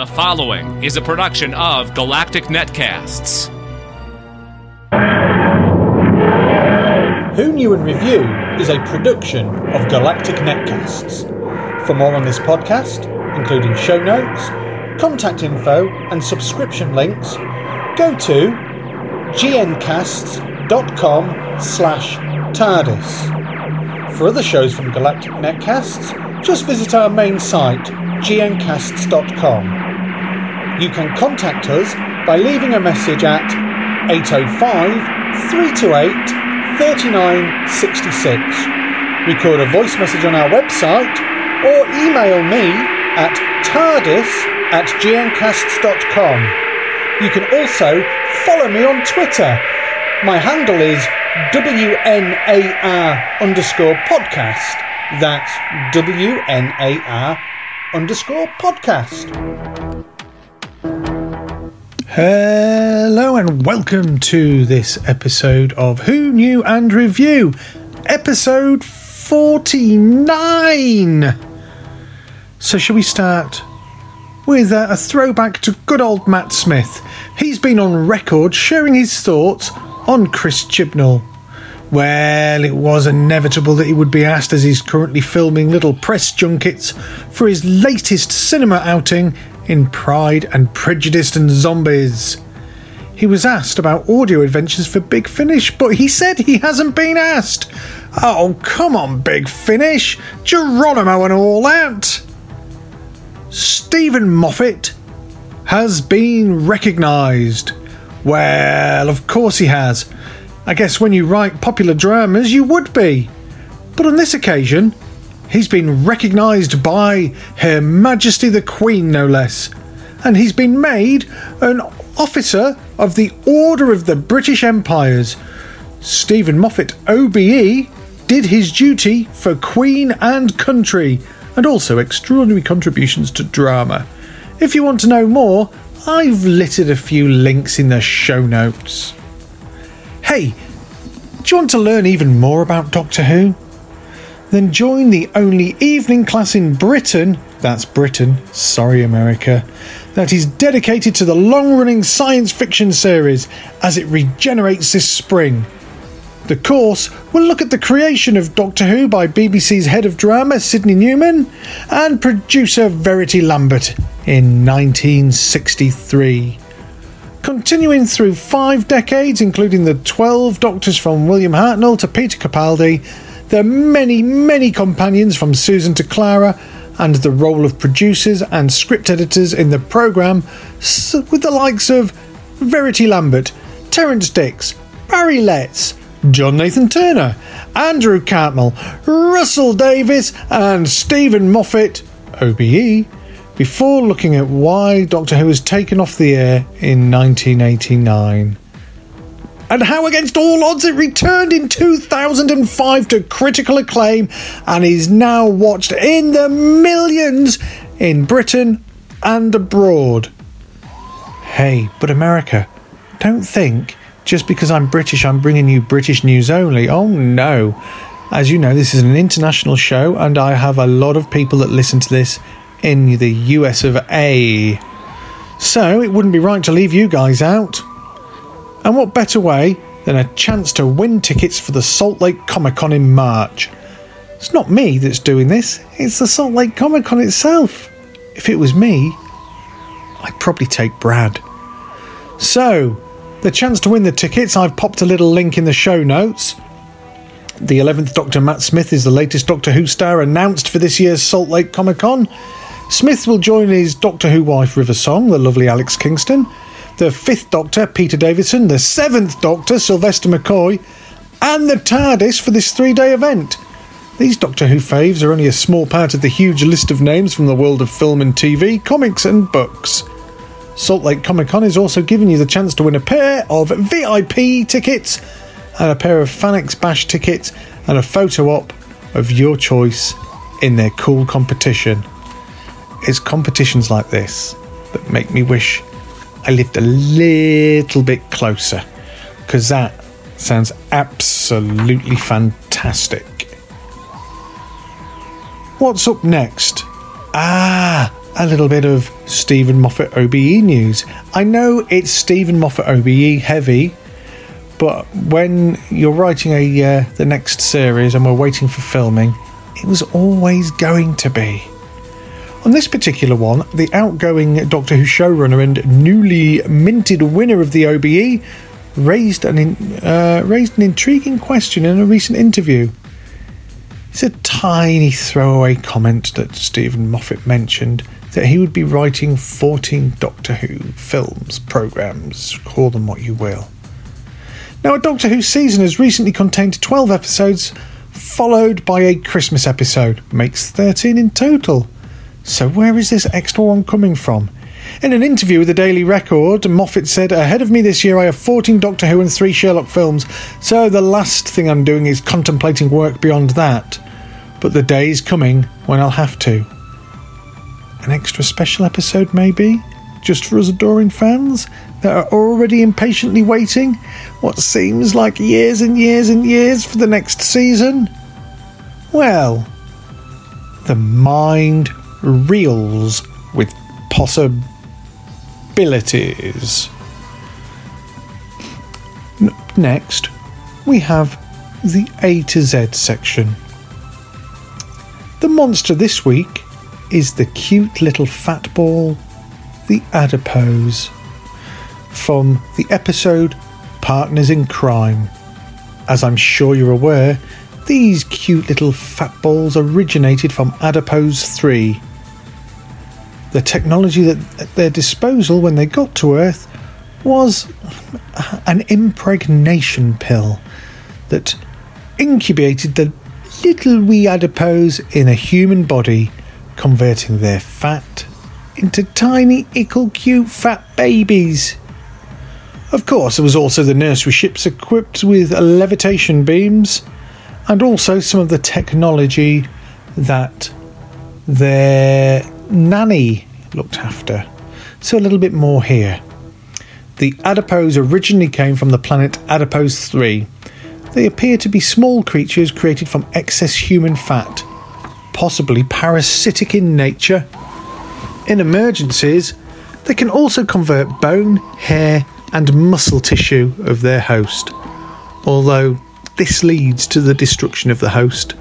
The following is a production of Galactic Netcasts. Who Knew and Review is a production of Galactic Netcasts. For more on this podcast, including show notes, contact info, and subscription links, go to gncasts.com slash TARDIS. For other shows from Galactic Netcasts, just visit our main site, gncasts.com. You can contact us by leaving a message at 805 328 3966. Record a voice message on our website or email me at tardis at gncasts.com. You can also follow me on Twitter. My handle is WNAR underscore podcast. That's WNAR underscore podcast. Hello and welcome to this episode of Who Knew and Review, episode 49. So, shall we start with a, a throwback to good old Matt Smith? He's been on record sharing his thoughts on Chris Chibnall. Well, it was inevitable that he would be asked as he's currently filming little press junkets for his latest cinema outing in Pride and Prejudice and Zombies. He was asked about audio adventures for Big Finish, but he said he hasn't been asked. Oh, come on, Big Finish! Geronimo and all that! Steven Moffat has been recognised. Well, of course he has. I guess when you write popular dramas, you would be. But on this occasion, he's been recognised by Her Majesty the Queen, no less. And he's been made an officer of the Order of the British Empires. Steven Moffat, OBE, did his duty for Queen and country, and also extraordinary contributions to drama. If you want to know more, I've littered a few links in the show notes. Hey, do you want to learn even more about Doctor Who? Then join the only evening class in Britain, that's Britain, sorry America, that is dedicated to the long running science fiction series as it regenerates this spring. The course will look at the creation of Doctor Who by BBC's head of drama, Sidney Newman, and producer Verity Lambert in 1963. Continuing through five decades, including the 12 Doctors from William Hartnell to Peter Capaldi, the many, many companions from Susan to Clara, and the role of producers and script editors in the programme, with the likes of Verity Lambert, Terrance Dicks, Barry Letts, John Nathan Turner, Andrew Cartmel, Russell Davies, and Steven Moffat, OBE, before looking at why Doctor Who was taken off the air in 1989. And how, against all odds, it returned in 2005 to critical acclaim and is now watched in the millions in Britain and abroad. Hey, but America, don't think just because I'm British, I'm bringing you British news only. Oh no. As you know, this is an international show, and I have a lot of people that listen to this in the US of A. So it wouldn't be right to leave you guys out. And what better way than a chance to win tickets for the Salt Lake Comic Con in March? It's not me that's doing this, it's the Salt Lake Comic Con itself. If it was me, I'd probably take Brad. So, the chance to win the tickets, I've popped a little link in the show notes. The 11th Doctor Matt Smith is the latest Doctor Who star announced for this year's Salt Lake Comic Con. Smith will join his Doctor Who wife River Song, the lovely Alex Kingston, the fifth Doctor Peter Davison, the seventh Doctor Sylvester McCoy, and the TARDIS for this three day event. These Doctor Who faves are only a small part of the huge list of names from the world of film and TV, comics, and books. Salt Lake Comic Con is also giving you the chance to win a pair of VIP tickets and a pair of FanX Bash tickets and a photo op of your choice in their cool competition. It's competitions like this that make me wish I lived a little bit closer because that sounds absolutely fantastic. What's up next? Ah, a little bit of Steven Moffat OBE news. I know it's Steven Moffat OBE heavy, but when you're writing a uh, the next series and we're waiting for filming, it was always going to be. On this particular one, the outgoing Doctor Who showrunner and newly minted winner of the OBE raised an in, uh, raised an intriguing question in a recent interview. It's a tiny throwaway comment that Steven Moffat mentioned that he would be writing 14 Doctor Who films, programmes, call them what you will. Now, a Doctor Who season has recently contained 12 episodes, followed by a Christmas episode, makes 13 in total. So, where is this extra one coming from? In an interview with the Daily Record, Moffat said, Ahead of me this year, I have 14 Doctor Who and 3 Sherlock films, so the last thing I'm doing is contemplating work beyond that. But the day is coming when I'll have to. An extra special episode, maybe? Just for us adoring fans that are already impatiently waiting what seems like years and years and years for the next season? Well, the mind reels with possibilities. N- next, we have the A to Z section. The monster this week is the cute little fat ball, the adipose, from the episode Partners in Crime. As I'm sure you're aware, these cute little fat balls originated from Adipose 3. The technology that at their disposal when they got to Earth was an impregnation pill that incubated the little wee adipose in a human body converting their fat into tiny, ickle cute fat babies. Of course, there was also the nursery ships equipped with levitation beams, and also some of the technology that their nanny looked after. So, a little bit more here. The adipose originally came from the planet Adipose 3. They appear to be small creatures created from excess human fat possibly parasitic in nature. In emergencies, they can also convert bone, hair, and muscle tissue of their host, although this leads to the destruction of the host.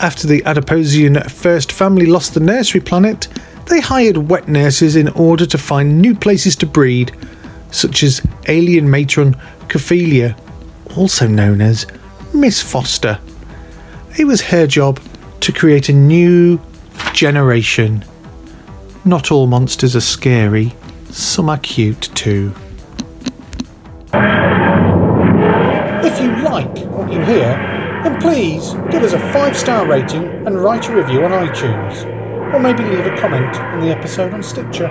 After the Adiposian first family lost the nursery planet, they hired wet nurses in order to find new places to breed, such as alien matron Cofelia, also known as Miss Foster. It was her job to create a new generation. Not all monsters are scary, some are cute too. If you like what you hear, then please give us a five star rating and write a review on iTunes, or maybe leave a comment on the episode on Stitcher.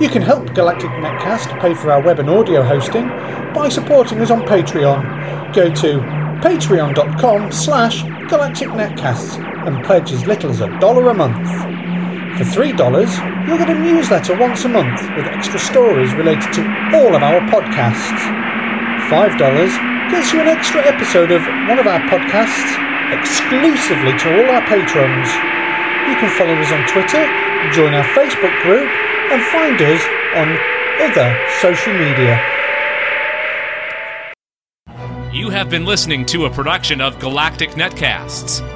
You can help Galactic Netcast pay for our web and audio hosting by supporting us on Patreon. Go to patreon.com slash Galactic and pledge as little as a dollar a month. For $3, you'll get a newsletter once a month with extra stories related to all of our podcasts. $5 gets you an extra episode of one of our podcasts exclusively to all our patrons. You can follow us on Twitter, join our Facebook group, and find us on other social media. You have been listening to a production of Galactic Netcasts.